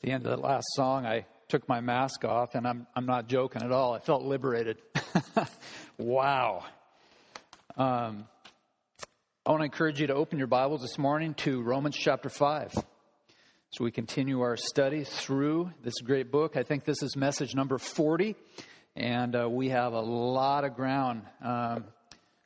At the end of the last song, I took my mask off, and I'm, I'm not joking at all. I felt liberated. wow. Um, I want to encourage you to open your Bibles this morning to Romans chapter 5. So we continue our study through this great book. I think this is message number 40, and uh, we have a lot of ground um,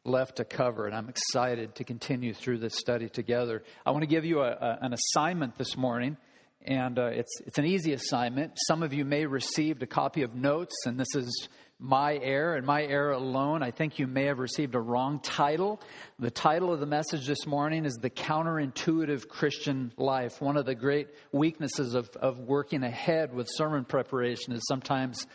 left to cover, and I'm excited to continue through this study together. I want to give you a, a, an assignment this morning, and uh, it's, it's an easy assignment. Some of you may received a copy of notes, and this is my error and my error alone. I think you may have received a wrong title. The title of the message this morning is The Counterintuitive Christian Life. One of the great weaknesses of, of working ahead with sermon preparation is sometimes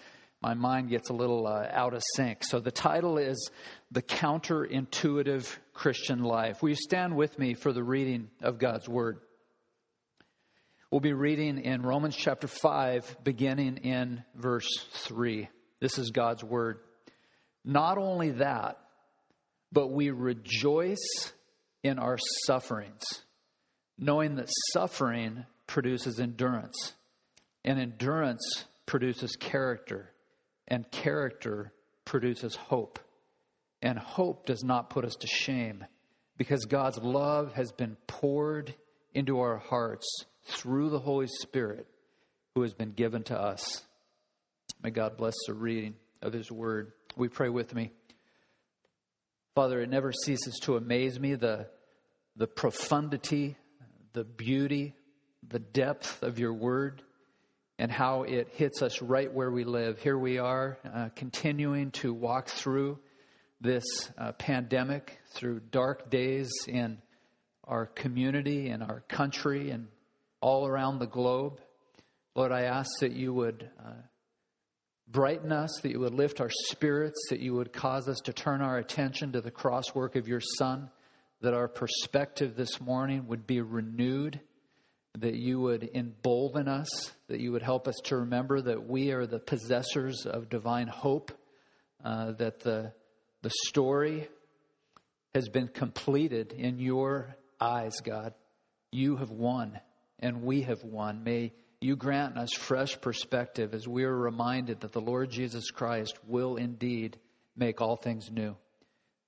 my mind gets a little uh, out of sync. So the title is The Counterintuitive Christian Life. Will you stand with me for the reading of God's Word? We'll be reading in Romans chapter 5, beginning in verse 3. This is God's Word. Not only that, but we rejoice in our sufferings, knowing that suffering produces endurance, and endurance produces character and character produces hope. And hope does not put us to shame because God's love has been poured into our hearts through the Holy Spirit who has been given to us. May God bless the reading of His Word. We pray with me. Father, it never ceases to amaze me the, the profundity, the beauty, the depth of your Word and how it hits us right where we live. Here we are, uh, continuing to walk through this uh, pandemic, through dark days in our community and our country and all around the globe. Lord, I ask that you would uh, brighten us, that you would lift our spirits, that you would cause us to turn our attention to the cross work of your Son, that our perspective this morning would be renewed that you would embolden us, that you would help us to remember that we are the possessors of divine hope, uh, that the, the story has been completed in your eyes, God. You have won, and we have won. May you grant us fresh perspective as we are reminded that the Lord Jesus Christ will indeed make all things new.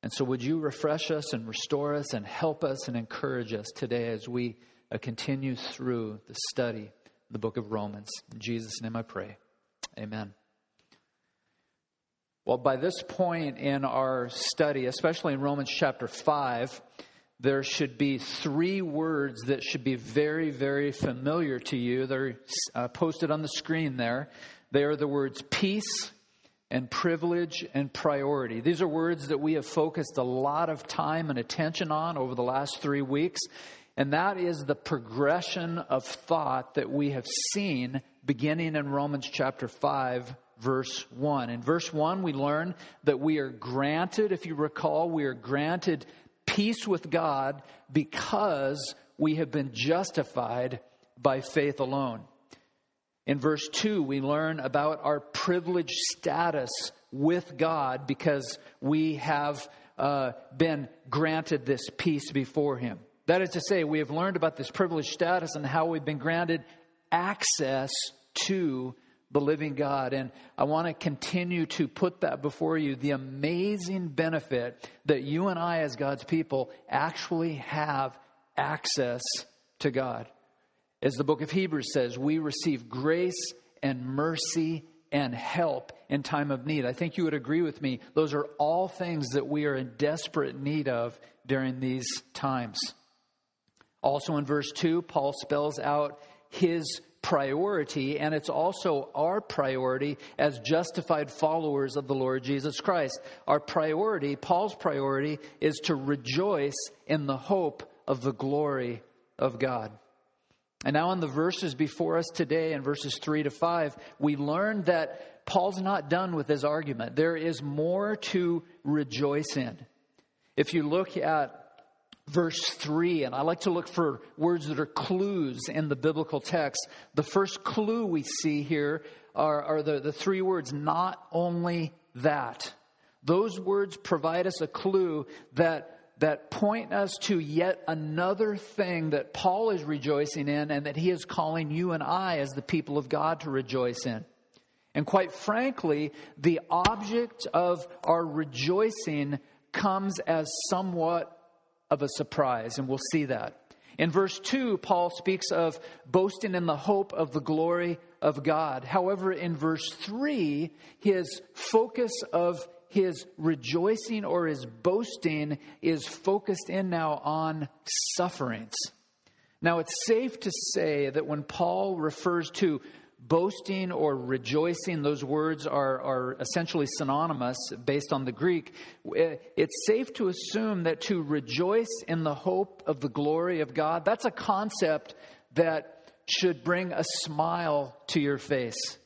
And so, would you refresh us and restore us and help us and encourage us today as we uh, continue through the study the book of Romans. In Jesus' name I pray. Amen. Well, by this point in our study, especially in Romans chapter 5, there should be three words that should be very, very familiar to you. They're uh, posted on the screen there. They are the words peace and privilege and priority. These are words that we have focused a lot of time and attention on over the last three weeks. And that is the progression of thought that we have seen beginning in Romans chapter 5, verse 1. In verse 1, we learn that we are granted, if you recall, we are granted peace with God because we have been justified by faith alone. In verse 2, we learn about our privileged status with God because we have uh, been granted this peace before Him. That is to say, we have learned about this privileged status and how we've been granted access to the living God. And I want to continue to put that before you the amazing benefit that you and I, as God's people, actually have access to God. As the book of Hebrews says, we receive grace and mercy and help in time of need. I think you would agree with me. Those are all things that we are in desperate need of during these times. Also in verse 2, Paul spells out his priority, and it's also our priority as justified followers of the Lord Jesus Christ. Our priority, Paul's priority, is to rejoice in the hope of the glory of God. And now, in the verses before us today, in verses 3 to 5, we learn that Paul's not done with his argument. There is more to rejoice in. If you look at verse 3, and I like to look for words that are clues in the biblical text. The first clue we see here are, are the, the three words, not only that. Those words provide us a clue that that point us to yet another thing that Paul is rejoicing in and that he is calling you and I as the people of God to rejoice in. And quite frankly, the object of our rejoicing comes as somewhat of a surprise, and we'll see that. In verse 2, Paul speaks of boasting in the hope of the glory of God. However, in verse 3, his focus of his rejoicing or his boasting is focused in now on sufferings. Now, it's safe to say that when Paul refers to boasting or rejoicing, those words are, are essentially synonymous based on the Greek. Eh, it's safe to assume that to rejoice in the hope of the glory of God, that's a concept that should bring a smile to your face.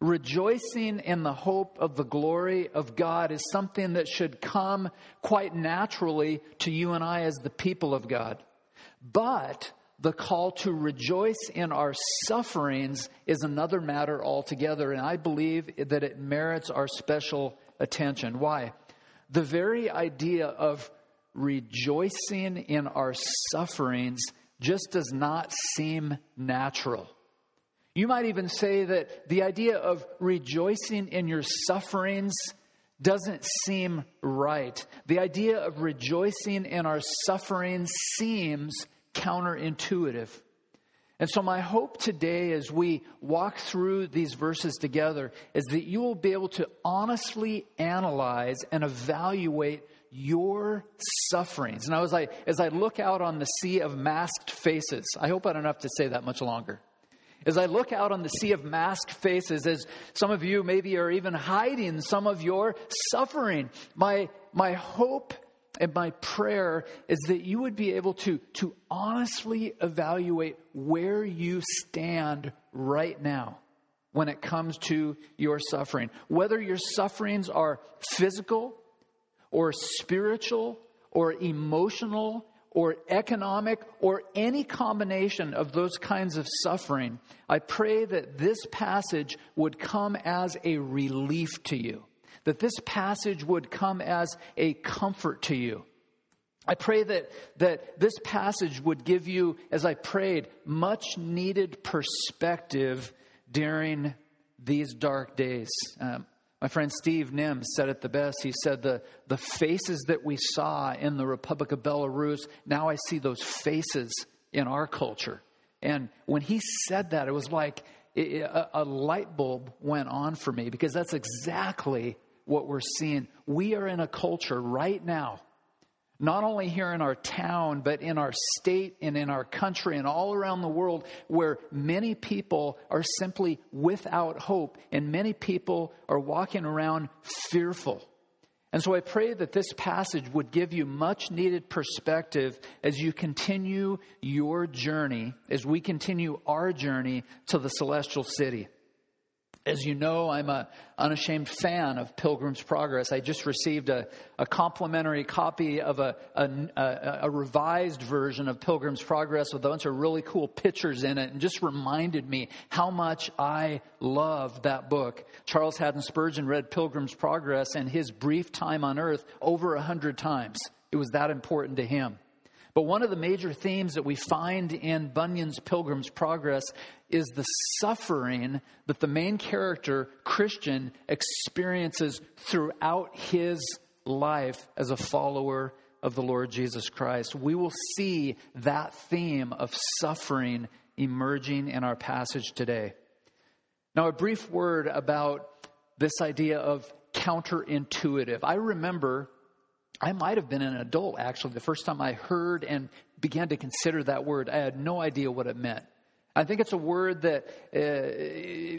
Rejoicing in the hope of the glory of God is something that should come quite naturally to you and I as the people of God. But the call to rejoice in our sufferings is another matter altogether, and I believe that it merits our special attention. Why? The very idea of rejoicing in our sufferings just does not seem natural. You might even say that the idea of rejoicing in your sufferings doesn't seem right. The idea of rejoicing in our sufferings seems counterintuitive. And so, my hope today as we walk through these verses together is that you will be able to honestly analyze and evaluate your sufferings. As I, as I look out on the sea of masked faces, I hope I don't have to say that much longer. As I look out on the sea of masked faces, as some of you maybe are even hiding some of your suffering, my, my hope and my prayer is that you would be able to, to honestly evaluate where you stand right now when it comes to your suffering. Whether your sufferings are physical or spiritual or emotional or economic or any combination of those kinds of suffering, I pray that this passage would come as a relief to you, that this passage would come as a comfort to you. I pray that, that this passage would give you, as I prayed, much needed perspective during these dark days. Um, my friend Steve Nim said it the best. He said, the, the faces that we saw in the Republic of Belarus, now I see those faces in our culture. And when he said that, it was like it, a, a light bulb went on for me because that's exactly what we're seeing. We are in a culture right now not only here in our town, but in our state and in our country and all around the world, where many people are simply without hope and many people are walking around fearful. And so I pray that this passage would give you much needed perspective as you continue your journey, as we continue our journey to the celestial city. As you know, I'm an unashamed fan of Pilgrim's Progress. I just received a, a complimentary copy of a, a, a, revised version of Pilgrim's Progress with a bunch of really cool pictures in it and just reminded me how much I love that book. Charles Haddon Spurgeon read Pilgrim's Progress and his brief time on earth over a hundred times. It was that important to him. But one of the major themes that we find in Bunyan's Pilgrim's Progress is the suffering that the main character, Christian, experiences throughout his life as a follower of the Lord Jesus Christ. We will see that theme of suffering emerging in our passage today. Now, a brief word about this idea of counterintuitive. I remember I might have been an adult actually the first time I heard and began to consider that word. I had no idea what it meant. I think it's a word that uh,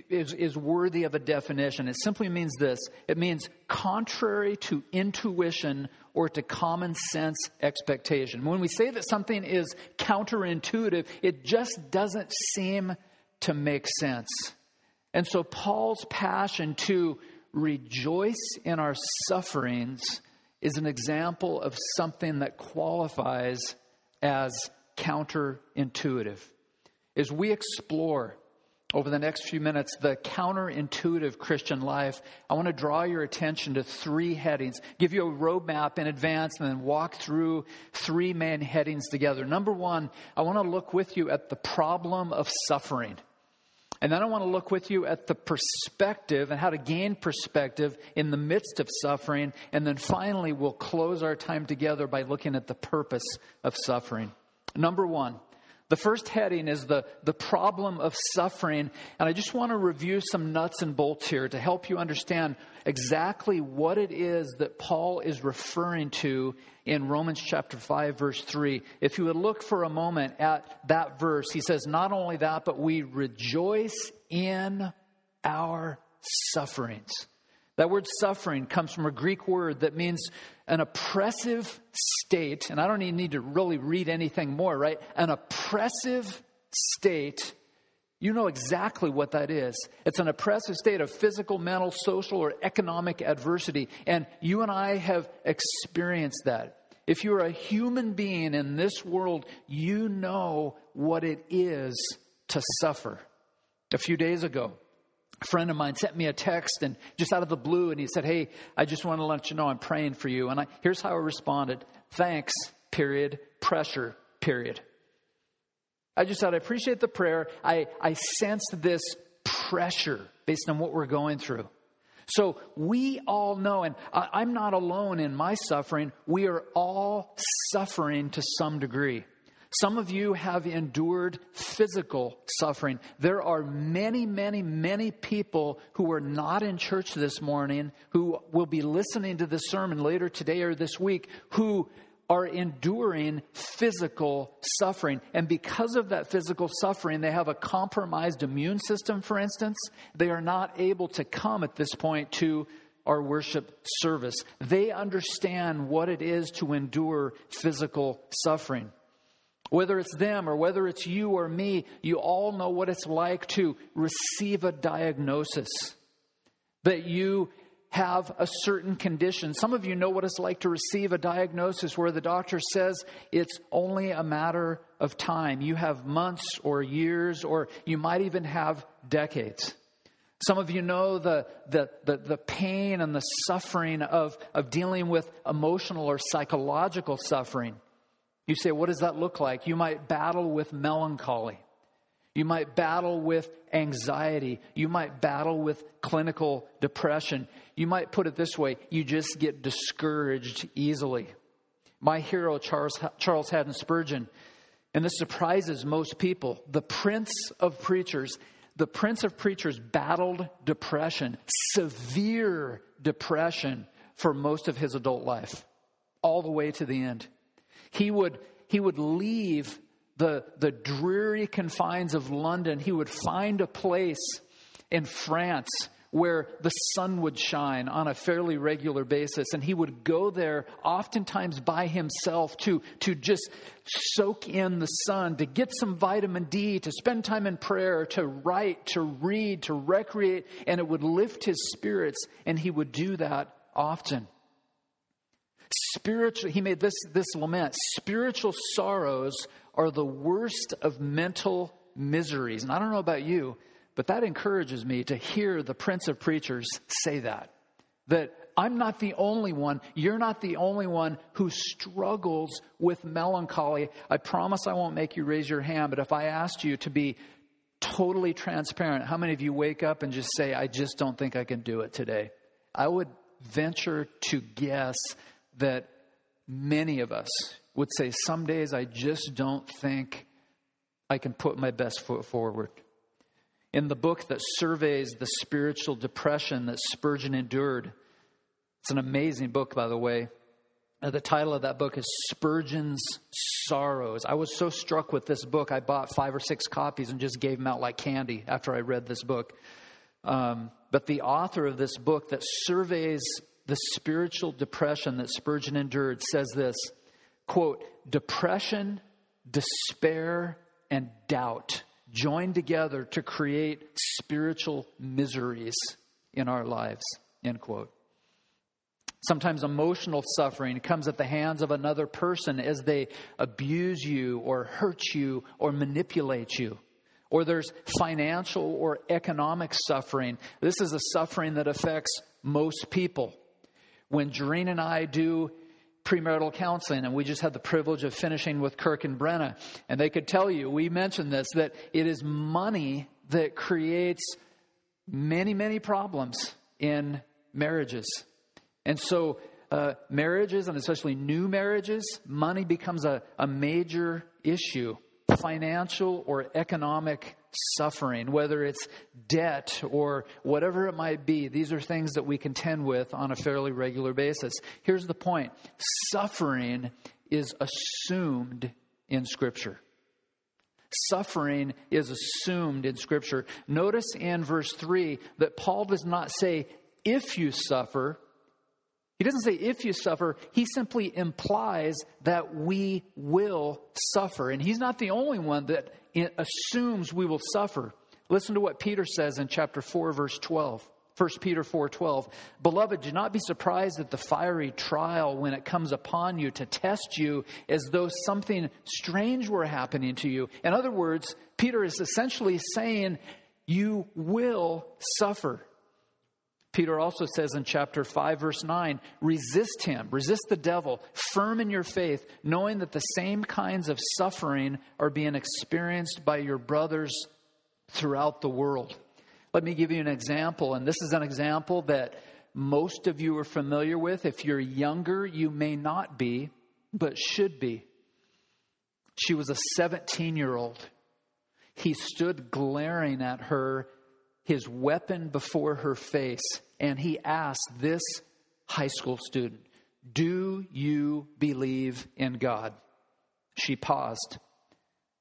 is, is worthy of a definition. It simply means this it means contrary to intuition or to common sense expectation. When we say that something is counterintuitive, it just doesn't seem to make sense. And so, Paul's passion to rejoice in our sufferings is an example of something that qualifies as counterintuitive. As we explore over the next few minutes the counterintuitive Christian life, I want to draw your attention to three headings, give you a roadmap in advance, and then walk through three main headings together. Number one, I want to look with you at the problem of suffering. And then I want to look with you at the perspective and how to gain perspective in the midst of suffering. And then finally, we'll close our time together by looking at the purpose of suffering. Number one, the first heading is the, the problem of suffering. And I just want to review some nuts and bolts here to help you understand exactly what it is that Paul is referring to in Romans chapter 5, verse 3. If you would look for a moment at that verse, he says, Not only that, but we rejoice in our sufferings. That word suffering comes from a Greek word that means an oppressive state, and I don't even need to really read anything more, right? An oppressive state. You know exactly what that is. It's an oppressive state of physical, mental, social, or economic adversity. And you and I have experienced that. If you're a human being in this world, you know what it is to suffer. A few days ago, a friend of mine sent me a text and just out of the blue and he said hey i just want to let you know i'm praying for you. And I, here's how i responded. Thanks period. Pressure period. I just said i appreciate the prayer. I, I sensed this pressure based on what we're going through. So we all know and I, i'm not alone in my suffering. We are all suffering to some degree some of you have endured physical suffering. There are many, many, many people who are not in church this morning who will be listening to this sermon later today or this week who are enduring physical suffering. And because of that physical suffering, they have a compromised immune system, for instance. They are not able to come at this point to our worship service. They understand what it is to endure physical suffering. Whether it's them or whether it's you or me, you all know what it's like to receive a diagnosis that you have a certain condition. Some of you know what it's like to receive a diagnosis where the doctor says it's only a matter of time. You have months or years, or you might even have decades. Some of you know the, the, the, the, pain and the suffering of, of dealing with emotional or psychological suffering. You say, what does that look like? You might battle with melancholy. You might battle with anxiety. You might battle with clinical depression. You might put it this way you just get discouraged easily. My hero, Charles, Charles Haddon Spurgeon, and this surprises most people, the prince of preachers, the prince of preachers battled depression, severe depression, for most of his adult life, all the way to the end. He would, he would leave the, the dreary confines of London. He would find a place in France where the sun would shine on a fairly regular basis. And he would go there oftentimes by himself to, to just soak in the sun, to get some vitamin D, to spend time in prayer, to write, to read, to recreate, and it would lift his spirits. And he would do that often. Spiritual, he made this, this lament spiritual sorrows are the worst of mental miseries. And I don't know about you, but that encourages me to hear the Prince of Preachers say that. That I'm not the only one, you're not the only one who struggles with melancholy. I promise I won't make you raise your hand, but if I asked you to be totally transparent, how many of you wake up and just say, I just don't think I can do it today? I would venture to guess that many of us would say, Some days I just don't think I can put my best foot forward. In the book that surveys the spiritual depression that Spurgeon endured, it's an amazing book, by the way. Uh, the title of that book is Spurgeon's Sorrows. I was so struck with this book, I bought five or six copies and just gave them out like candy after I read this book. Um, but the author of this book that surveys the spiritual depression that Spurgeon endured says this quote, depression, despair, and doubt join together to create spiritual miseries in our lives, end quote. Sometimes emotional suffering comes at the hands of another person as they abuse you or hurt you or manipulate you. or there's financial or economic suffering. This is a suffering that affects most people. When Doreen and I do premarital counseling, and we just had the privilege of finishing with Kirk and Brenna, and they could tell you, we mentioned this, that it is money that creates many, many problems in marriages. And so, uh, marriages, and especially new marriages, money becomes a, a major issue financial or economic suffering, whether it's debt or whatever it might be. These are things that we contend with on a fairly regular basis. Here's the point suffering is assumed in Scripture. Suffering is assumed in Scripture. Notice in verse 3 that Paul does not say, if you suffer, he doesn't say if you suffer, he simply implies that we will suffer. And he's not the only one that assumes we will suffer. Listen to what Peter says in chapter 4 verse 12. 1 Peter 4:12 Beloved do not be surprised at the fiery trial when it comes upon you to test you as though something strange were happening to you. In other words, Peter is essentially saying you will suffer. Peter also says in chapter 5, verse 9, resist him, resist the devil, firm in your faith, knowing that the same kinds of suffering are being experienced by your brothers throughout the world. Let me give you an example, and this is an example that most of you are familiar with. If you're younger, you may not be, but should be. She was a 17 year old. He stood glaring at her, his weapon before her face and he asked this high school student, Do you believe in God? She paused.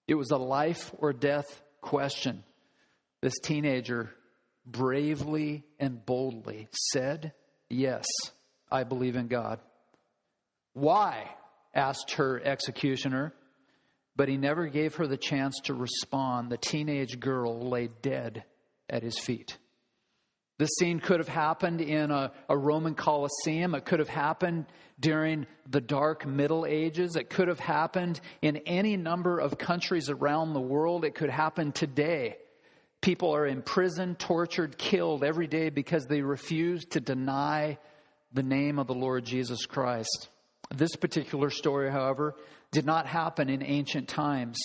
It was a life or death question. This teenager bravely and boldly said, Yes, I believe in God. Why? asked her executioner. But he never gave her the chance to respond. The teenage girl lay dead at his feet. This scene could have happened in a, a, Roman Colosseum. It could have happened during the dark Middle Ages. It could have happened in any number of countries around the world. It could happen today. People are imprisoned, tortured, killed every day because they refuse to deny the name of the Lord Jesus Christ. This particular story, however, did not happen in ancient times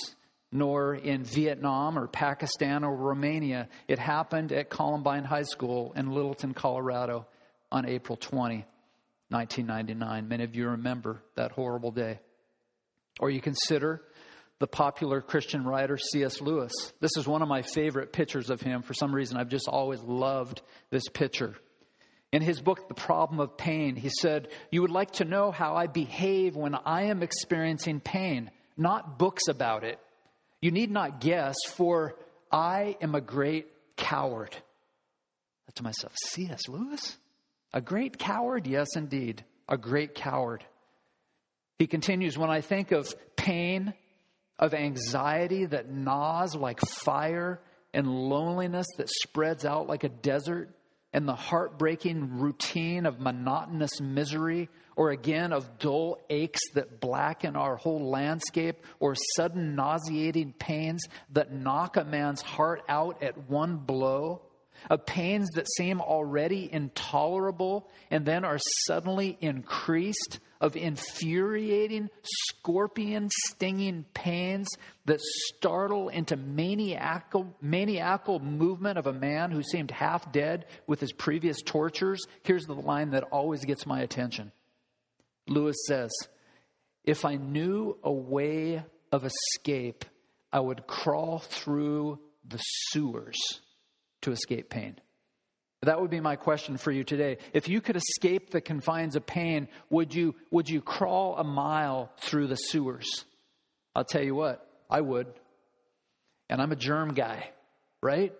nor in Vietnam or Pakistan or Romania. It happened at Columbine High School in Littleton, Colorado on April 20, 1999. Many of you remember that horrible day. Or you consider the popular Christian writer C.S. Lewis. This is one of my favorite pictures of him. For some reason, I've just always loved this picture. In his book, The Problem of Pain, he said, You would like to know how I behave when I am experiencing pain, not books about it you need not guess, for I am a great coward. To myself, C.S. Lewis? A great coward? Yes, indeed, a great coward. He continues, when I think of pain, of anxiety that gnaws like fire, and loneliness that spreads out like a desert, and the heartbreaking routine of monotonous misery, or again of dull aches that blacken our whole landscape, or sudden nauseating pains that knock a man's heart out at one blow, of pains that seem already intolerable and then are suddenly increased of infuriating, scorpion stinging pains that startle into maniacal, maniacal movement of a man who seemed half dead with his previous tortures. Here's the line that always gets my attention Lewis says, If I knew a way of escape, I would crawl through the sewers to escape pain. That would be my question for you today. If you could escape the confines of pain, would you, would you crawl a mile through the sewers? I'll tell you what, I would. And I'm a germ guy, right?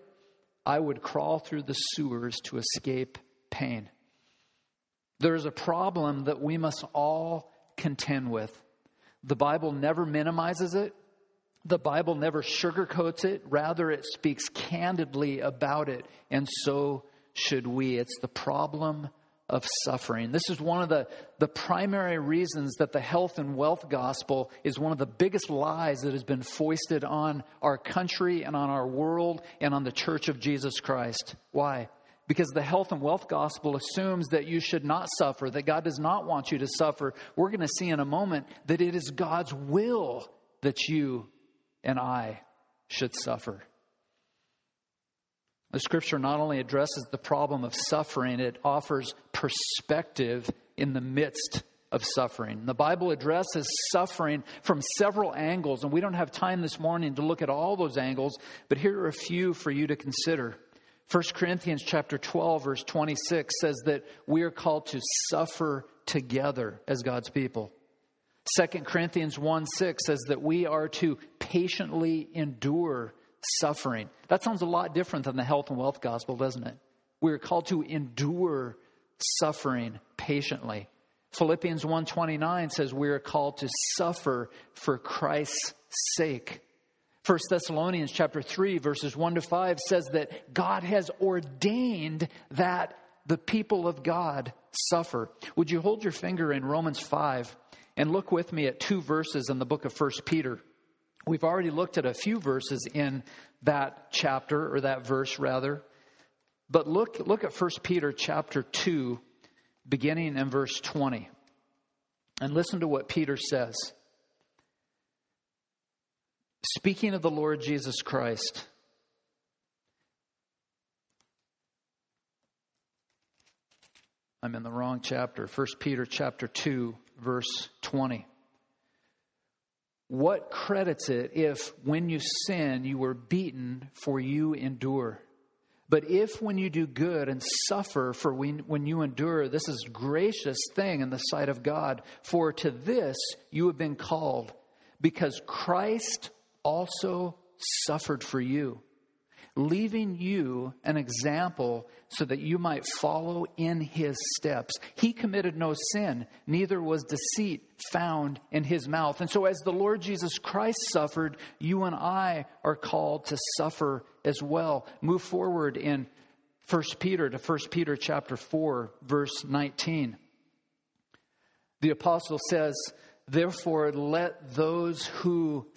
I would crawl through the sewers to escape pain. There is a problem that we must all contend with. The Bible never minimizes it, the Bible never sugarcoats it, rather, it speaks candidly about it, and so should we. It's the problem of suffering. This is one of the, the primary reasons that the health and wealth gospel is one of the biggest lies that has been foisted on our country and on our world and on the church of Jesus Christ. Why? Because the health and wealth gospel assumes that you should not suffer, that God does not want you to suffer. We're going to see in a moment that it is God's will that you and I should suffer. The scripture not only addresses the problem of suffering, it offers perspective in the midst of suffering. The Bible addresses suffering from several angles, and we don't have time this morning to look at all those angles, but here are a few for you to consider. 1 Corinthians chapter 12 verse 26 says that we are called to suffer together as God's people. 2 Corinthians 1 6 says that we are to patiently endure suffering. That sounds a lot different than the health and wealth gospel, doesn't it? We are called to endure suffering patiently. Philippians 1:29 says we are called to suffer for Christ's sake. 1 Thessalonians chapter 3 verses 1 to 5 says that God has ordained that the people of God suffer. Would you hold your finger in Romans 5 and look with me at two verses in the book of 1 Peter? We've already looked at a few verses in that chapter, or that verse rather. But look, look at 1 Peter chapter 2, beginning in verse 20. And listen to what Peter says. Speaking of the Lord Jesus Christ, I'm in the wrong chapter. 1 Peter chapter 2, verse 20. What credits it if when you sin you were beaten for you endure? But if when you do good and suffer for when, when you endure, this is gracious thing in the sight of God. For to this you have been called, because Christ also suffered for you leaving you an example so that you might follow in his steps. He committed no sin, neither was deceit found in his mouth. And so, as the Lord Jesus Christ suffered, you and I are called to suffer as well. Move forward in 1 Peter to 1 Peter chapter 4, verse 19. The apostle says, Therefore, let those who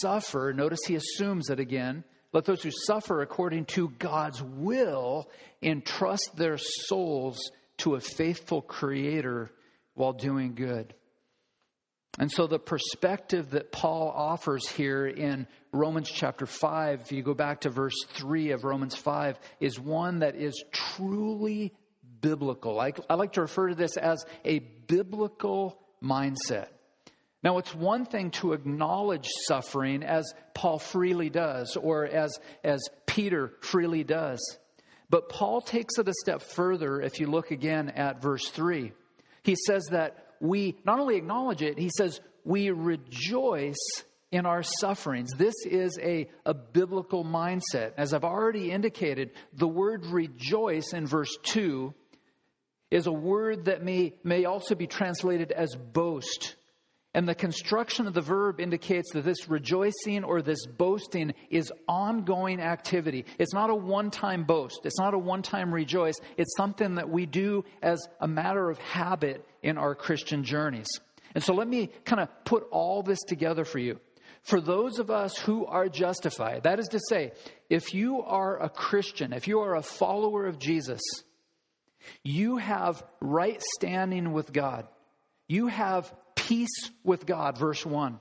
suffer, notice he assumes it again, let those who suffer according to God's will entrust their souls to a faithful Creator while doing good. And so, the perspective that Paul offers here in Romans chapter 5, if you go back to verse 3 of Romans 5, is one that is truly biblical. I, I like to refer to this as a biblical mindset. Now, it's one thing to acknowledge suffering as Paul freely does, or as, as Peter freely does. But Paul takes it a step further if you look again at verse 3. He says that we not only acknowledge it, he says we rejoice in our sufferings. This is a, a biblical mindset. As I've already indicated, the word rejoice in verse 2 is a word that may, may also be translated as boast and the construction of the verb indicates that this rejoicing or this boasting is ongoing activity. It's not a one time boast, it's not a one time rejoice. It's something that we do as a matter of habit in our Christian journeys. And so let me kind of put all this together for you. For those of us who are justified, that is to say, if you are a Christian, if you are a follower of Jesus, you have right standing with God. You have peace with God, verse 1.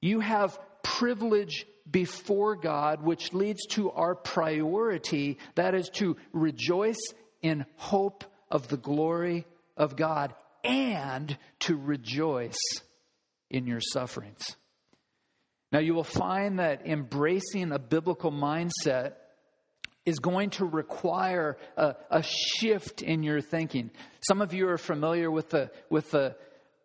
You have privilege before God, which leads to our priority that is to rejoice in hope of the glory of God and to rejoice in your sufferings. Now, you will find that embracing a biblical mindset is going to require a, a, shift in your thinking. Some of you are familiar with the, with the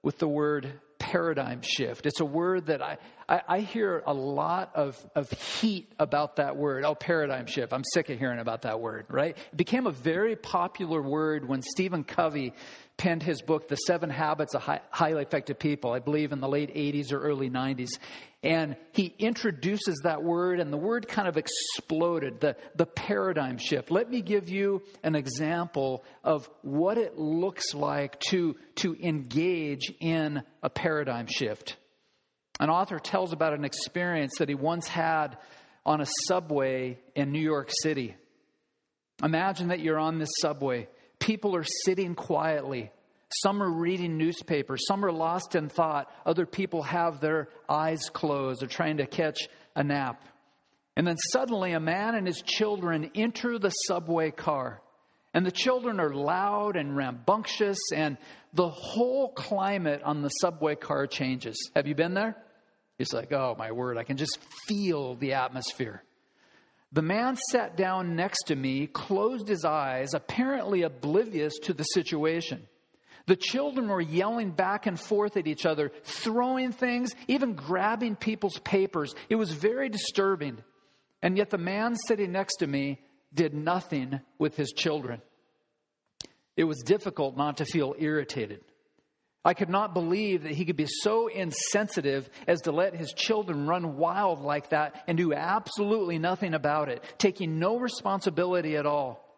with the word paradigm shift. It's a word that I, I, I, hear a lot of, of heat about that word. Oh, paradigm shift. I'm sick of hearing about that word, right? It became a very popular word when Stephen Covey penned his book, The Seven Habits of Highly Effective People, I believe in the late 80s or early 90s. And he introduces that word, and the word kind of exploded the, the paradigm shift. Let me give you an example of what it looks like to, to engage in a paradigm shift. An author tells about an experience that he once had on a subway in New York City. Imagine that you're on this subway. People are sitting quietly. Some are reading newspapers. Some are lost in thought. Other people have their eyes closed. They're trying to catch a nap. And then suddenly, a man and his children enter the subway car. And the children are loud and rambunctious, and the whole climate on the subway car changes. Have you been there? It's like, oh my word, I can just feel the atmosphere. The man sat down next to me, closed his eyes, apparently oblivious to the situation. The children were yelling back and forth at each other, throwing things, even grabbing people's papers. It was very disturbing. And yet the man sitting next to me did nothing with his children. It was difficult not to feel irritated. I could not believe that he could be so insensitive as to let his children run wild like that and do absolutely nothing about it, taking no responsibility at all.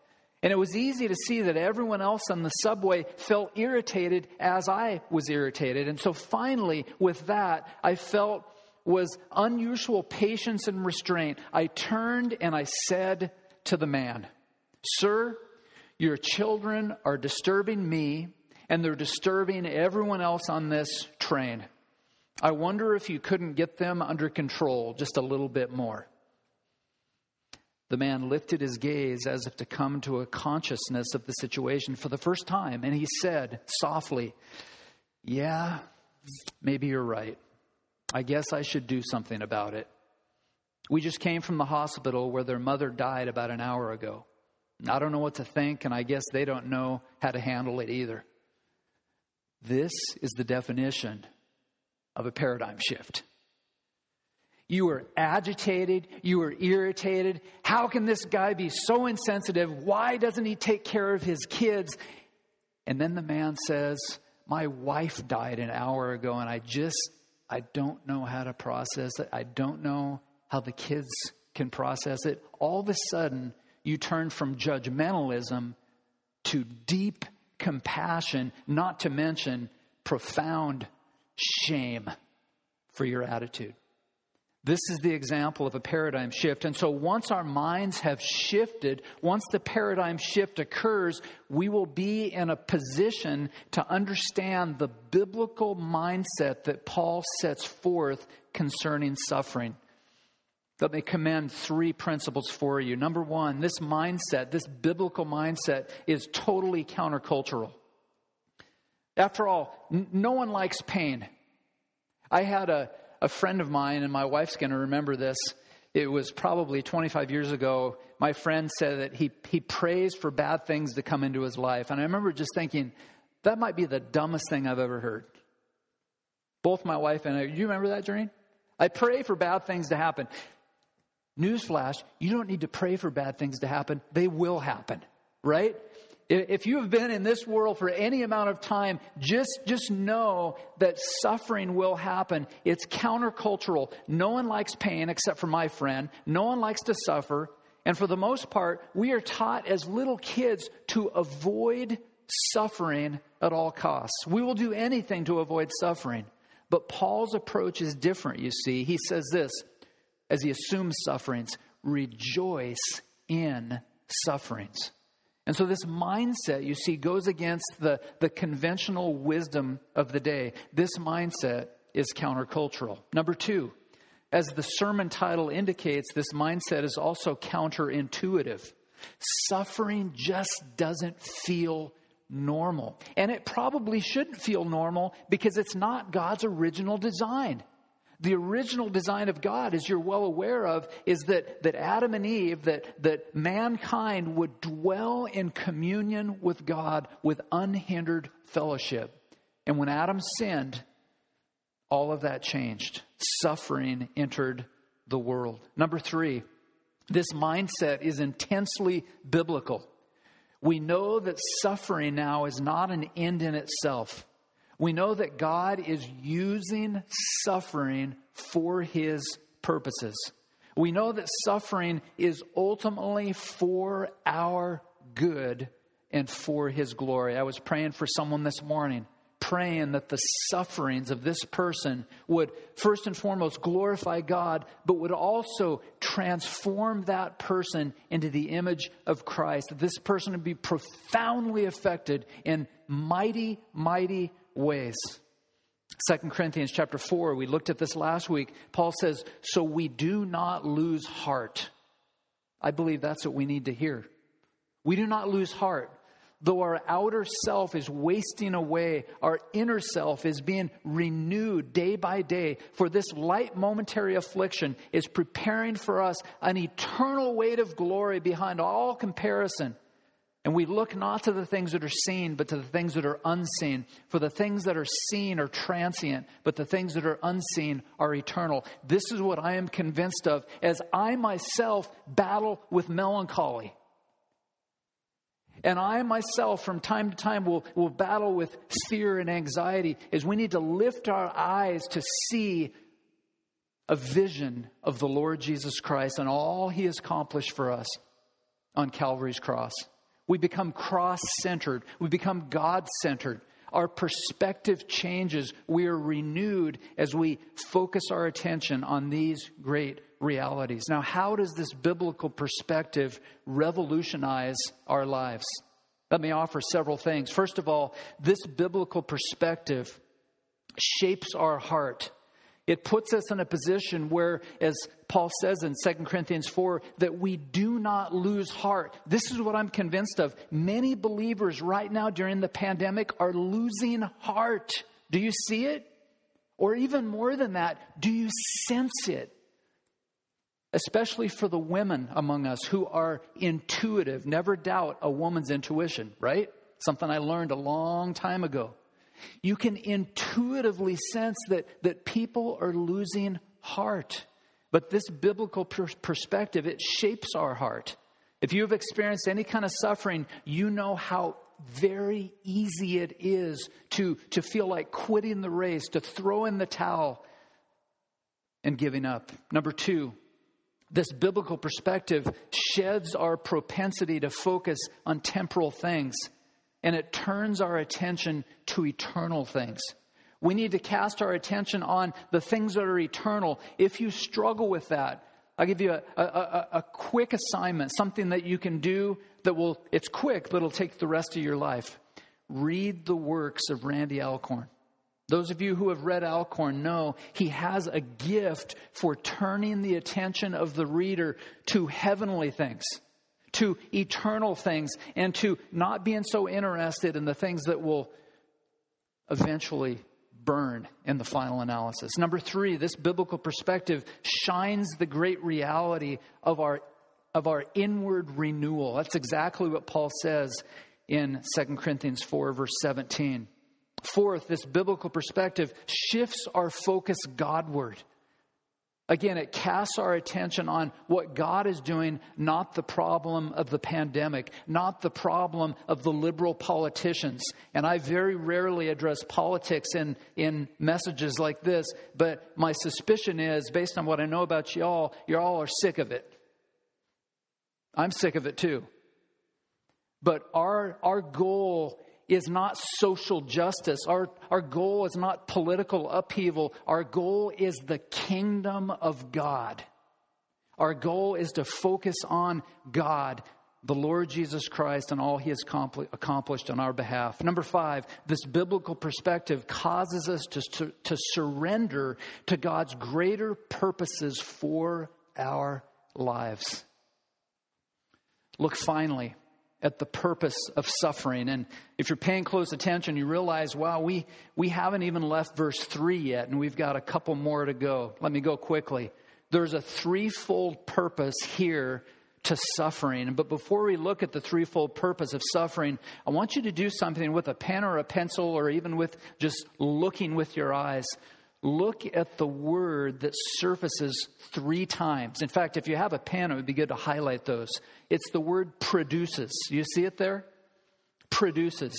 And it was easy to see that everyone else on the subway felt irritated as I was irritated. And so finally, with that, I felt was unusual patience and restraint. I turned and I said to the man, Sir, your children are disturbing me and they're disturbing everyone else on this train. I wonder if you couldn't get them under control just a little bit more. The man lifted his gaze as if to come to a consciousness of the situation for the first time, and he said softly, Yeah, maybe you're right. I guess I should do something about it. We just came from the hospital where their mother died about an hour ago. I don't know what to think, and I guess they don't know how to handle it either. This is the definition of a paradigm shift. You are agitated. You are irritated. How can this guy be so insensitive? Why doesn't he take care of his kids? And then the man says, My wife died an hour ago, and I just, I don't know how to process it. I don't know how the kids can process it. All of a sudden, you turn from judgmentalism to deep compassion, not to mention profound shame for your attitude. This is the example of a paradigm shift. And so once our minds have shifted, once the paradigm shift occurs, we will be in a position to understand the biblical mindset that Paul sets forth concerning suffering. Let me commend three principles for you. Number one, this mindset, this biblical mindset, is totally countercultural. After all, n- no one likes pain. I had a, a friend of mine, and my wife's going to remember this. It was probably 25 years ago. My friend said that he, he prays for bad things to come into his life. And I remember just thinking, that might be the dumbest thing I've ever heard. Both my wife and I, you remember that, Doreen? I pray for bad things to happen. Newsflash, you don't need to pray for bad things to happen. They will happen, right? If you have been in this world for any amount of time, just, just know that suffering will happen. It's countercultural. No one likes pain except for my friend. No one likes to suffer. And for the most part, we are taught as little kids to avoid suffering at all costs. We will do anything to avoid suffering. But Paul's approach is different, you see. He says this as he assumes sufferings rejoice in sufferings. And so, this mindset, you see, goes against the, the conventional wisdom of the day. This mindset is countercultural. Number two, as the sermon title indicates, this mindset is also counterintuitive. Suffering just doesn't feel normal. And it probably shouldn't feel normal because it's not God's original design. The original design of God, as you're well aware of, is that, that Adam and Eve, that, that mankind would dwell in communion with God with unhindered fellowship. And when Adam sinned, all of that changed. Suffering entered the world. Number three, this mindset is intensely biblical. We know that suffering now is not an end in itself. We know that God is using suffering for his purposes. We know that suffering is ultimately for our good and for his glory. I was praying for someone this morning praying that the sufferings of this person would first and foremost glorify God, but would also transform that person into the image of Christ. That this person would be profoundly affected in mighty, mighty ways. Second Corinthians chapter 4, we looked at this last week. Paul says, So we do not lose heart. I believe that's what we need to hear. We do not lose heart. Though our outer self is wasting away, our inner self is being renewed day by day. For this light momentary affliction is preparing for us an eternal weight of glory behind all comparison. And we look not to the things that are seen, but to the things that are unseen. For the things that are seen are transient, but the things that are unseen are eternal. This is what I am convinced of as I myself battle with melancholy. And I myself, from time to time, will, will battle with fear and anxiety as we need to lift our eyes to see a vision of the Lord Jesus Christ and all he has accomplished for us on Calvary's cross. We become cross centered, we become God centered. Our perspective changes. We are renewed as we focus our attention on these great realities. Now, how does this biblical perspective revolutionize our lives? Let me offer several things. First of all, this biblical perspective shapes our heart. It puts us in a position where, as Paul says in 2 Corinthians 4, that we do not lose heart. This is what I'm convinced of. Many believers right now during the pandemic are losing heart. Do you see it? Or even more than that, do you sense it? especially for the women among us who are intuitive. Never doubt a woman's intuition, right? Something I learned a long time ago. You can intuitively sense that, that people are losing heart. But this biblical perspective, it shapes our heart. If you have experienced any kind of suffering, you know how very easy it is to, to feel like quitting the race, to throw in the towel and giving up. Number two, this biblical perspective sheds our propensity to focus on temporal things and it turns our attention to eternal things. We need to cast our attention on the things that are eternal. If you struggle with that, I'll give you a, a, a, quick assignment, something that you can do that will, it's quick, but it'll take the rest of your life. Read the works of Randy Alcorn. Those of you who have read Alcorn know he has a gift for turning the attention of the reader to heavenly things, to eternal things, and to not being so interested in the things that will eventually burn in the final analysis. Number three, this biblical perspective shines the great reality of our, of our inward renewal. That's exactly what Paul says in 2 Corinthians 4, verse 17. Fourth, this biblical perspective shifts our focus Godward. Again, it casts our attention on what God is doing, not the problem of the pandemic, not the problem of the liberal politicians. And I very rarely address politics in, in messages like this, but my suspicion is, based on what I know about y'all, you all are sick of it. I'm sick of it too. But our, our goal is not social justice. Our, our goal is not political upheaval. Our goal is the kingdom of God. Our goal is to focus on God, the Lord Jesus Christ, and all he has accomplished on our behalf. Number five, this biblical perspective causes us to, to, to surrender to God's greater purposes for our lives. Look finally at the purpose of suffering. And if you're paying close attention, you realize, wow, we, we haven't even left verse 3 yet, and we've got a couple more to go. Let me go quickly. There's a threefold purpose here to suffering. But before we look at the threefold purpose of suffering, I want you to do something with a pen or a pencil, or even with just looking with your eyes look at the word that surfaces three times. In fact, if you have a pen, it would be good to highlight those. It's the word produces. You see it there? produces.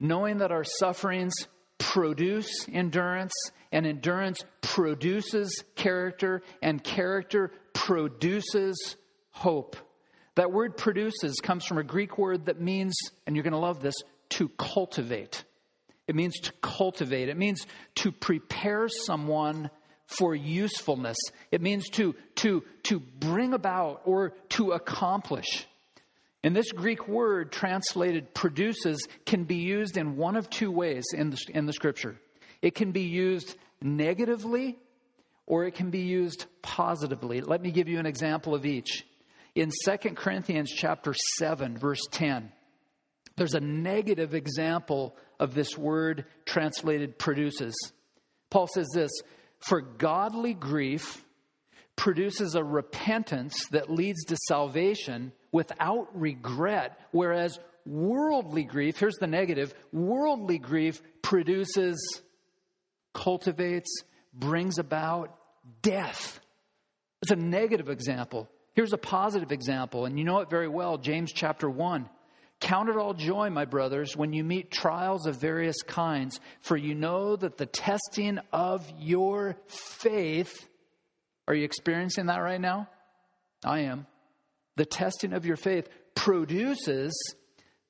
Knowing that our sufferings produce endurance, and endurance produces character, and character produces hope. That word produces comes from a Greek word that means, and you're going to love this, to cultivate. It means to cultivate. It means to prepare someone for usefulness. It means to, to, to bring about or to accomplish. And this Greek word translated produces can be used in one of two ways in the, in the scripture. It can be used negatively or it can be used positively. Let me give you an example of each. In 2 Corinthians chapter 7 verse 10, there's a negative example of this word translated produces. Paul says this, for godly grief produces a repentance that leads to salvation without regret, whereas worldly grief, here's the negative worldly grief produces, cultivates, brings about death. It's a negative example. Here's a positive example, and you know it very well James chapter 1. Count it all joy, my brothers, when you meet trials of various kinds, for you know that the testing of your faith. Are you experiencing that right now? I am the testing of your faith produces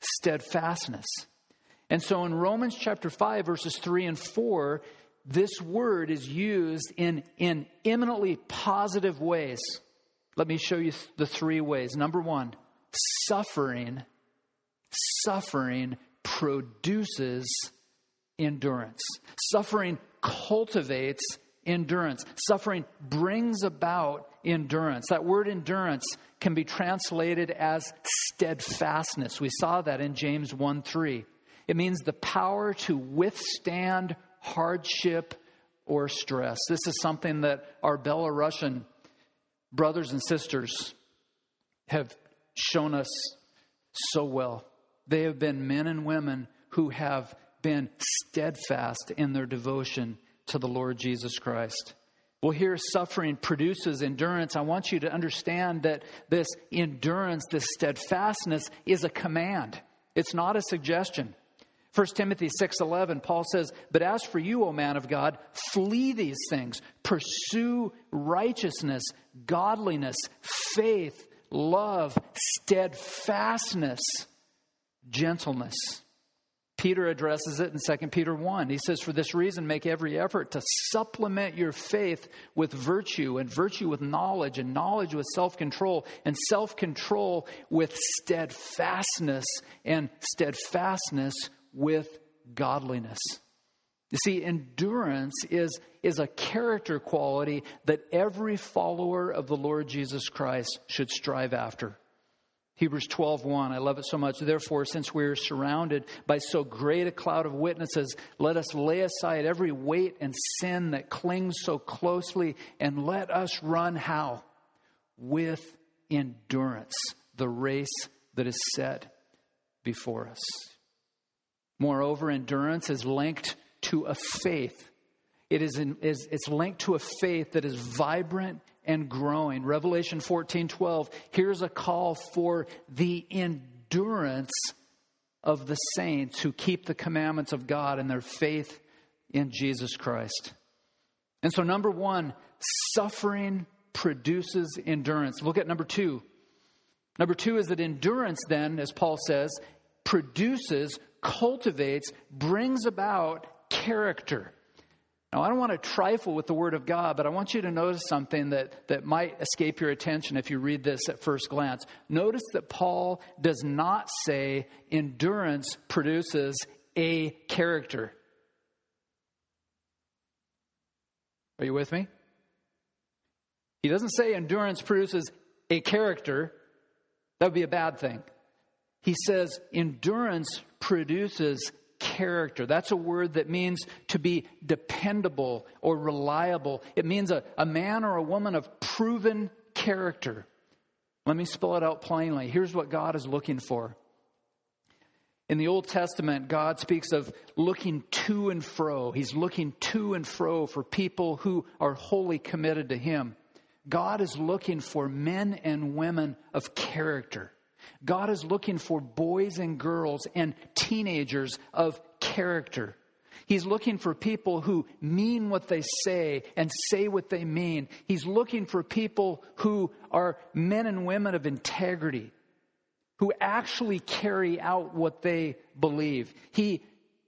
steadfastness. And so in Romans chapter 5, verses 3 and 4, this word is used in, in eminently positive ways. Let me show you the three ways. Number one, suffering, suffering produces endurance. Suffering cultivates endurance. Suffering brings about endurance. That word endurance can be translated as steadfastness. We saw that in James 1 3. It means the power to withstand hardship or stress. This is something that our Belarusian brothers and sisters have shown us so well. They have been men and women who have been steadfast in their devotion to the Lord Jesus Christ. Well, here suffering produces endurance. I want you to understand that this endurance, this steadfastness, is a command. It's not a suggestion. 1 Timothy 6:11 Paul says, "But as for you, O man of God, flee these things. Pursue righteousness, godliness, faith, love, steadfastness, gentleness." Peter addresses it in 2 Peter 1. He says, For this reason, make every effort to supplement your faith with virtue, and virtue with knowledge, and knowledge with self control, and self control with steadfastness, and steadfastness with godliness. You see, endurance is, is a character quality that every follower of the Lord Jesus Christ should strive after. Hebrews 12:1 I love it so much. Therefore since we are surrounded by so great a cloud of witnesses let us lay aside every weight and sin that clings so closely and let us run how? With endurance the race that is set before us. Moreover endurance is linked to a faith. It is, in, is it's linked to a faith that is vibrant and growing. Revelation 14 12, here's a call for the endurance of the saints who keep the commandments of God and their faith in Jesus Christ. And so, number one, suffering produces endurance. Look at number two. Number two is that endurance, then, as Paul says, produces, cultivates, brings about character. Now, I don't want to trifle with the Word of God, but I want you to notice something that, that might escape your attention if you read this at first glance. Notice that Paul does not say endurance produces a character. Are you with me? He doesn't say endurance produces a character. That would be a bad thing. He says endurance produces character. That's a word that means to be dependable or reliable. It means a, a man or a woman of proven character. Let me spell it out plainly. Here's what God is looking for. In the Old Testament, God speaks of looking to and fro. He's looking to and fro for people who are wholly committed to Him. God is looking for men and women of character. God is looking for boys and girls and teenagers of character. He's looking for people who mean what they say and say what they mean. He's looking for people who are men and women of integrity, who actually carry out what they believe. He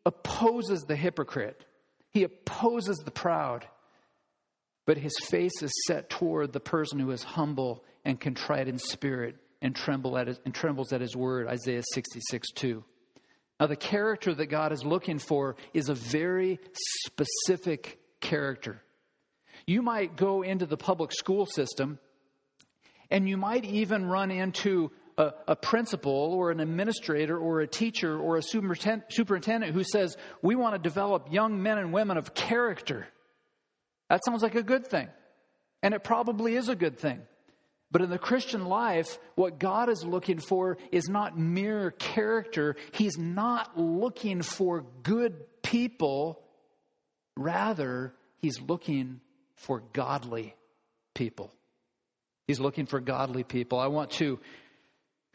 opposes the hypocrite, he opposes the proud, but his face is set toward the person who is humble and contrite in spirit and, tremble at his, and trembles at his word. Isaiah 66 2. Now, the character that God is looking for is a very specific character. You might go into the public school system and you might even run into a, a, principal or an administrator or a teacher or a superintendent who says, We want to develop young men and women of character. That sounds like a good thing. And it probably is a good thing. But in the Christian life, what God is looking for is not mere character. He's not looking for good people. Rather, He's looking for godly people. He's looking for godly people. I want to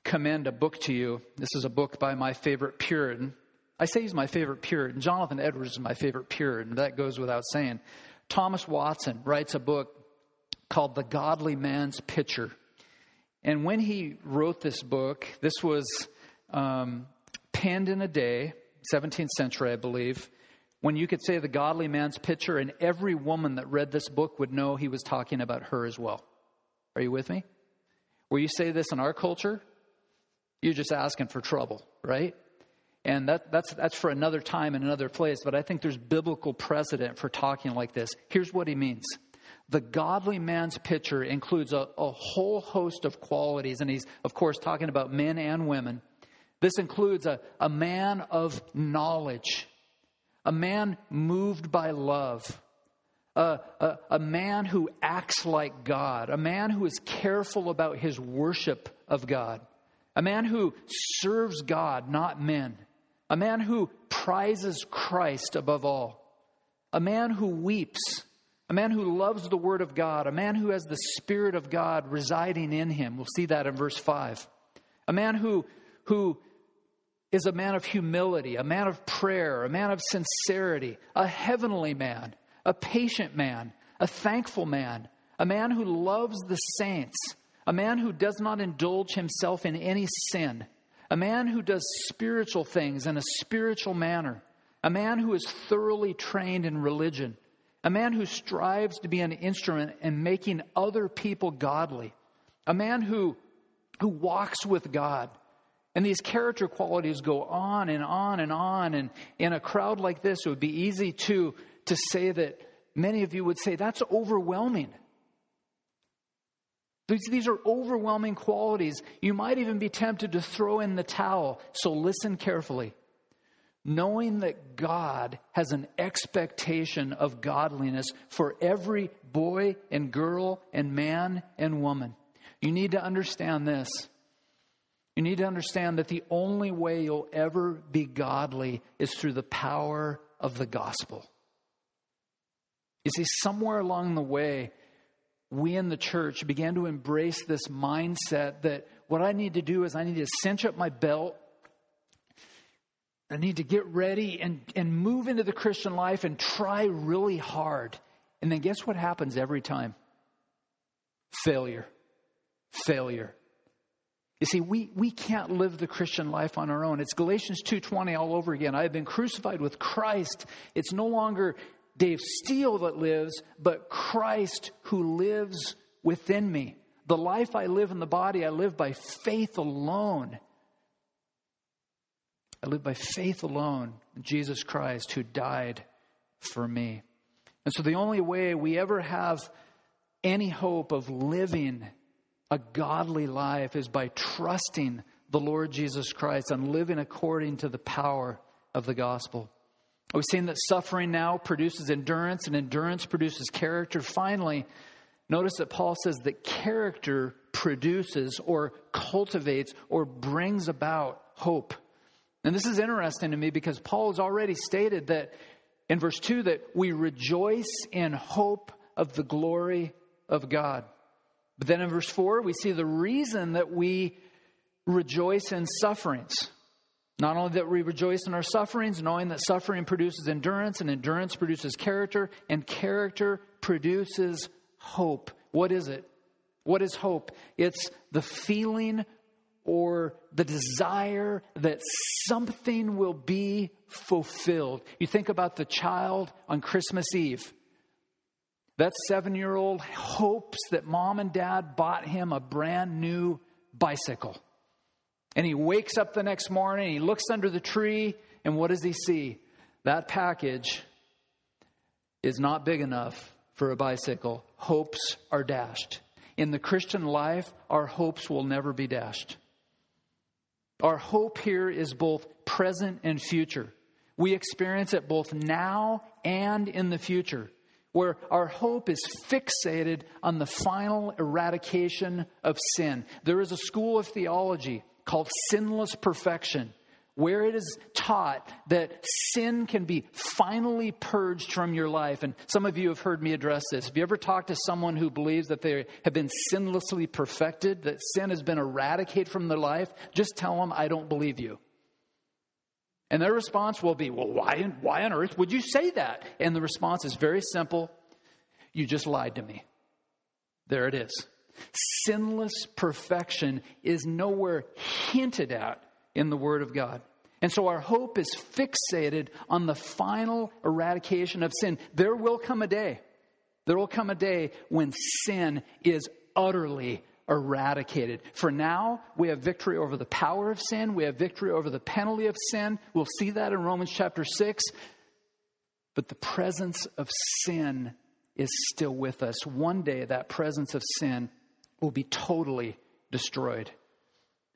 commend a book to you. This is a book by my favorite Puritan. I say he's my favorite Puritan. Jonathan Edwards is my favorite Puritan. That goes without saying. Thomas Watson writes a book called The Godly Man's Picture. And when he wrote this book, this was um, penned in a day, 17th century, I believe, when you could say the godly man's picture, and every woman that read this book would know he was talking about her as well. Are you with me? Where you say this in our culture, you're just asking for trouble, right? And that, that's, that's for another time and another place, but I think there's biblical precedent for talking like this. Here's what he means the godly man's picture includes a, a whole host of qualities, and he's, of course, talking about men and women. This includes a, a man of knowledge, a man moved by love, a, a, a, man who acts like God, a man who is careful about his worship of God, a man who serves God, not men, a man who prizes Christ above all, a man who weeps a man who loves the Word of God, a man who has the Spirit of God residing in him. We'll see that in verse 5. A man who, who is a man of humility, a man of prayer, a man of sincerity, a heavenly man, a patient man, a thankful man, a man who loves the saints, a man who does not indulge himself in any sin, a man who does spiritual things in a spiritual manner, a man who is thoroughly trained in religion a man who strives to be an instrument in making other people godly, a man who, who walks with God. And these character qualities go on and on and on. And in a crowd like this, it would be easy to, to say that many of you would say, that's overwhelming. These, these are overwhelming qualities. You might even be tempted to throw in the towel. So listen carefully knowing that God has an expectation of godliness for every boy and girl and man and woman. You need to understand this. You need to understand that the only way you'll ever be godly is through the power of the gospel. You see, somewhere along the way, we in the church began to embrace this mindset that what I need to do is I need to cinch up my belt I need to get ready and, and move into the Christian life and try really hard. And then guess what happens every time? Failure. Failure. You see, we, we can't live the Christian life on our own. It's Galatians 2.20 all over again. I have been crucified with Christ. It's no longer Dave Steele that lives, but Christ who lives within me. The life I live in the body, I live by faith alone I live by faith alone in Jesus Christ who died for me. And so the only way we ever have any hope of living a godly life is by trusting the Lord Jesus Christ and living according to the power of the gospel. We've seen that suffering now produces endurance, and endurance produces character. Finally, notice that Paul says that character produces or cultivates or brings about hope. And this is interesting to me because Paul has already stated that in verse 2 that we rejoice in hope of the glory of God. But then in verse 4, we see the reason that we rejoice in sufferings. Not only that we rejoice in our sufferings, knowing that suffering produces endurance, and endurance produces character, and character produces hope. What is it? What is hope? It's the feeling or the desire that something will be fulfilled. You think about the child on Christmas Eve. That seven year old hopes that mom and dad bought him a brand new bicycle. And he wakes up the next morning, he looks under the tree, and what does he see? That package is not big enough for a bicycle. Hopes are dashed. In the Christian life, our hopes will never be dashed. Our hope here is both present and future. We experience it both now and in the future, where our hope is fixated on the final eradication of sin. There is a school of theology called sinless perfection, where it is taught that sin can be finally purged from your life. And some of you have heard me address this. Have you ever talked to someone who believes that they have been sinlessly perfected, that sin has been eradicated from their life? Just tell them, I don't believe you. And their response will be, Well, why, why on earth would you say that? And the response is very simple You just lied to me. There it is. Sinless perfection is nowhere hinted at in the Word of God. And so our hope is fixated on the final eradication of sin. There will come a day, there will come a day when sin is utterly eradicated. For now, we have victory over the power of sin, we have victory over the penalty of sin. We'll see that in Romans chapter 6. But the presence of sin is still with us. One day, that presence of sin will be totally destroyed.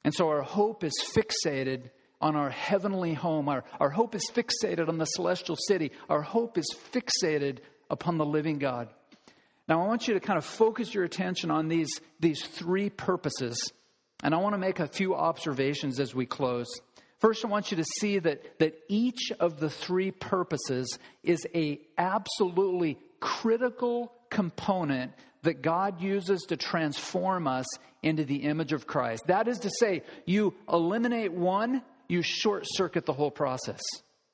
And so our hope is fixated on our heavenly home. Our, our hope is fixated on the celestial city. Our hope is fixated upon the living God. Now, I want you to kind of focus your attention on these, these three purposes. And I want to make a few observations as we close. First, I want you to see that, that each of the three purposes is a absolutely critical component that God uses to transform us into the image of Christ. That is to say, you eliminate one, you short circuit the whole process.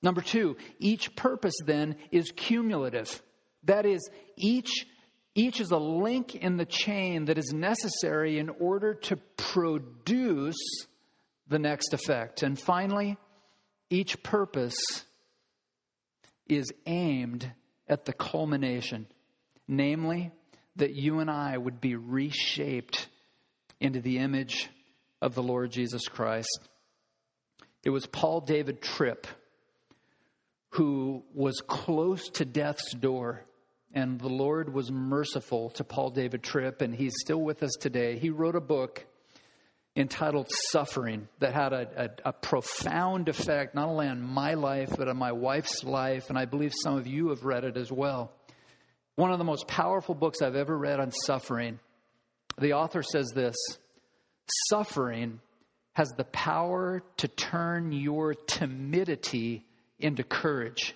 Number two, each purpose then is cumulative. That is, each each is a link in the chain that is necessary in order to produce the next effect. And finally, each purpose is aimed at the culmination, namely, that you and I would be reshaped into the image of the Lord Jesus Christ. It was Paul David Tripp who was close to death's door and the Lord was merciful to Paul David Tripp, and he's still with us today. He wrote a book entitled Suffering that had a, a, a, profound effect not only on my life, but on my wife's life, and I believe some of you have read it as well. One of the most powerful books I've ever read on suffering. The author says this Suffering has the power to turn your timidity into courage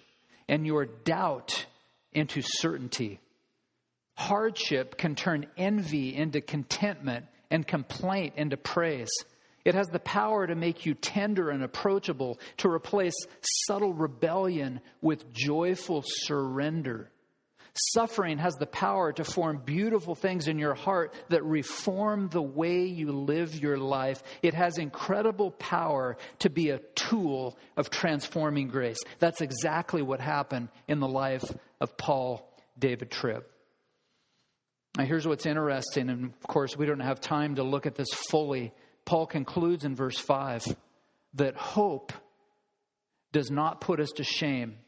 and your doubt into certainty. Hardship can turn envy into contentment and complaint into praise. It has the power to make you tender and approachable, to replace subtle rebellion with joyful surrender. Suffering has the power to form beautiful things in your heart that reform the way you live your life. It has incredible power to be a tool of transforming grace. That's exactly what happened in the life of Paul David Tripp. Now, here's what's interesting, and of course, we don't have time to look at this fully. Paul concludes in verse 5 that hope does not put us to shame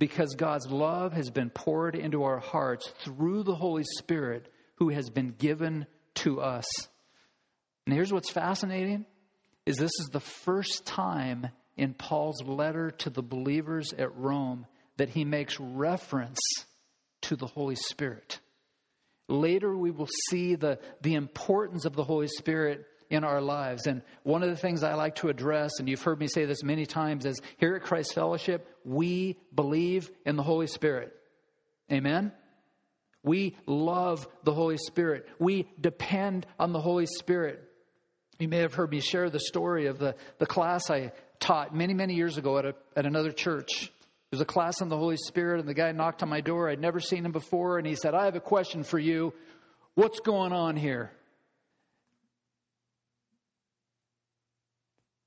because God's love has been poured into our hearts through the Holy Spirit who has been given to us. And here's what's fascinating is this is the first time in Paul's letter to the believers at Rome that he makes reference to the Holy Spirit. Later, we will see the, the importance of the Holy Spirit in our lives. And one of the things I like to address, and you've heard me say this many times, is here at Christ Fellowship, we believe in the Holy Spirit. Amen? We love the Holy Spirit. We depend on the Holy Spirit. You may have heard me share the story of the, the class I taught many, many years ago at, a, at another church. There was a class on the Holy Spirit, and the guy knocked on my door. I'd never seen him before, and he said, I have a question for you. What's going on here?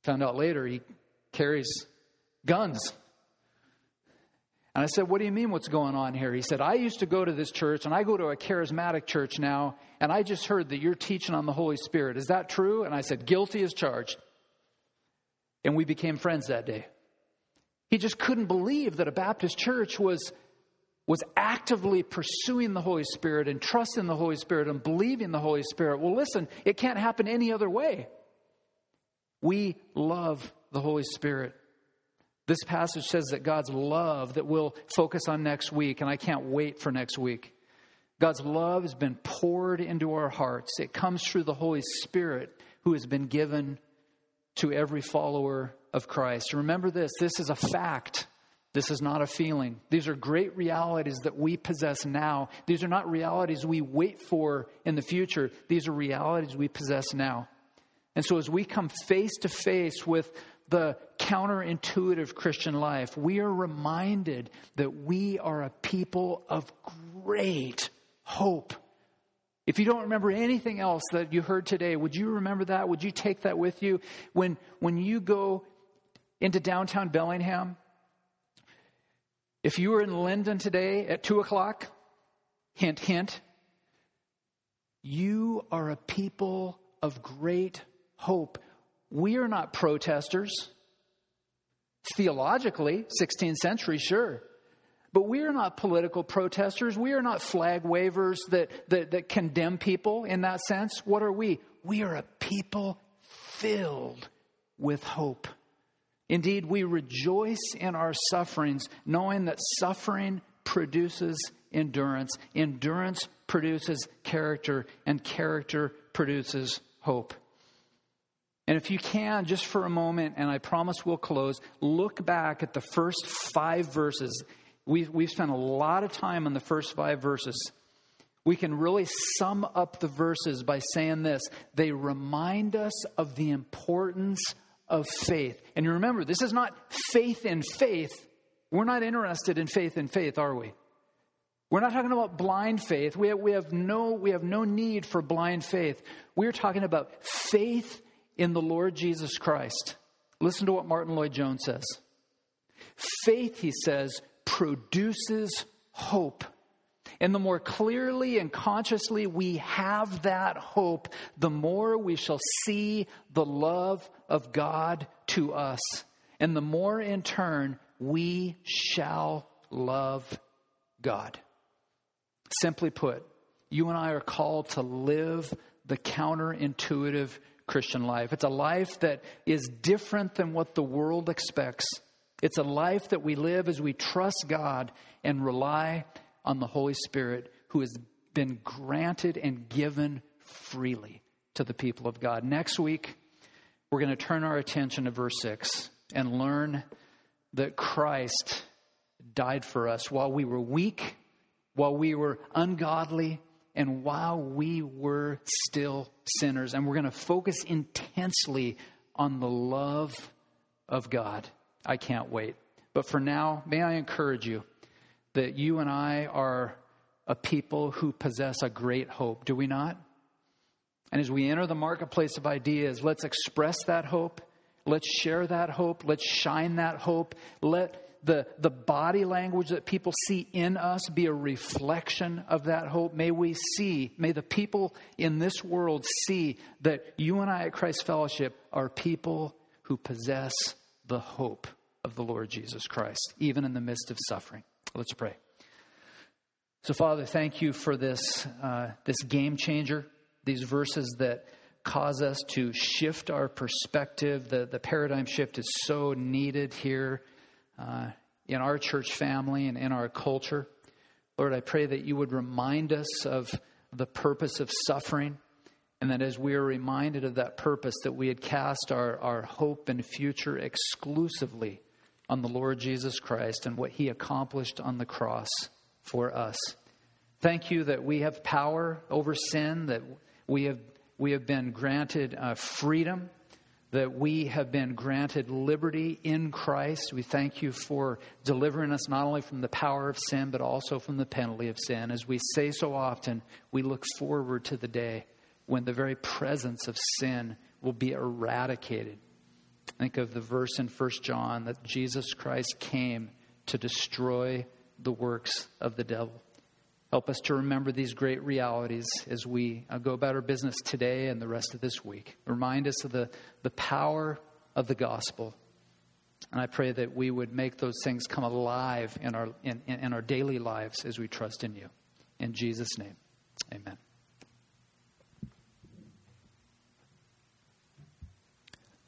Found out later he carries guns. And I said, What do you mean, what's going on here? He said, I used to go to this church, and I go to a charismatic church now, and I just heard that you're teaching on the Holy Spirit. Is that true? And I said, Guilty as charged. And we became friends that day. He just couldn't believe that a Baptist church was, was actively pursuing the Holy Spirit and trusting the Holy Spirit and believing the Holy Spirit. Well, listen, it can't happen any other way. We love the Holy Spirit. This passage says that God's love that we'll focus on next week, and I can't wait for next week. God's love has been poured into our hearts. It comes through the Holy Spirit who has been given to every follower of Christ. Remember this this is a fact. This is not a feeling. These are great realities that we possess now. These are not realities we wait for in the future. These are realities we possess now. And so, as we come face to face with the counterintuitive Christian life, we are reminded that we are a people of great hope. If you don't remember anything else that you heard today, would you remember that? Would you take that with you? When, when you go into downtown Bellingham, if you were in Lynden today at 2 o'clock, hint, hint, you are a people of great hope. We are not protesters. Theologically, 16th century, sure. But we are not political protesters. We are not flag wavers that, that, that condemn people in that sense. What are we? We are a people filled with hope. Indeed, we rejoice in our sufferings, knowing that suffering produces endurance. Endurance produces character, and character produces hope. And if you can, just for a moment, and I promise we'll close, look back at the first five verses. We've, we've spent a lot of time on the first five verses. We can really sum up the verses by saying this they remind us of the importance of faith. And you remember, this is not faith in faith. We're not interested in faith in faith, are we? We're not talking about blind faith. We have, we have, no, we have no need for blind faith. We're talking about faith in the Lord Jesus Christ. Listen to what Martyn Lloyd-Jones says. Faith, he says, produces hope. And the more clearly and consciously we have that hope, the more we shall see the love of God to us. And the more in turn we shall love God. Simply put, you and I are called to live the counterintuitive Christian life. It's a life that is different than what the world expects. It's a life that we live as we trust God and rely on the Holy Spirit who has been granted and given freely to the people of God. Next week, we're going to turn our attention to verse 6 and learn that Christ died for us while we were weak, while we were ungodly, and while we were still sinners. And we're going to focus intensely on the love of God. I can't wait. But for now, may I encourage you that you and I are a people who possess a great hope, do we not? And as we enter the marketplace of ideas, let's express that hope. Let's share that hope. Let's shine that hope. Let the, the body language that people see in us be a reflection of that hope. May we see, may the people in this world see that you and I at Christ Fellowship are people who possess the hope of the Lord Jesus Christ, even in the midst of suffering. Let's pray. So, Father, thank you for this, uh, this game changer, these verses that cause us to shift our perspective. The, the paradigm shift is so needed here uh, in our church family and in our culture. Lord, I pray that you would remind us of the purpose of suffering, and that as we are reminded of that purpose, that we had cast our, our hope and future exclusively on the Lord Jesus Christ and what he accomplished on the cross for us. Thank you that we have power over sin, that we have we have been granted uh, freedom, that we have been granted liberty in Christ. We thank you for delivering us not only from the power of sin, but also from the penalty of sin. As we say so often, we look forward to the day when the very presence of sin will be eradicated. Think of the verse in 1 John that Jesus Christ came to destroy the works of the devil. Help us to remember these great realities as we uh, go about our business today and the rest of this week. Remind us of the, the power of the gospel. And I pray that we would make those things come alive in our, in, in our daily lives as we trust in you. In Jesus' name, amen.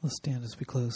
Let's stand as we close.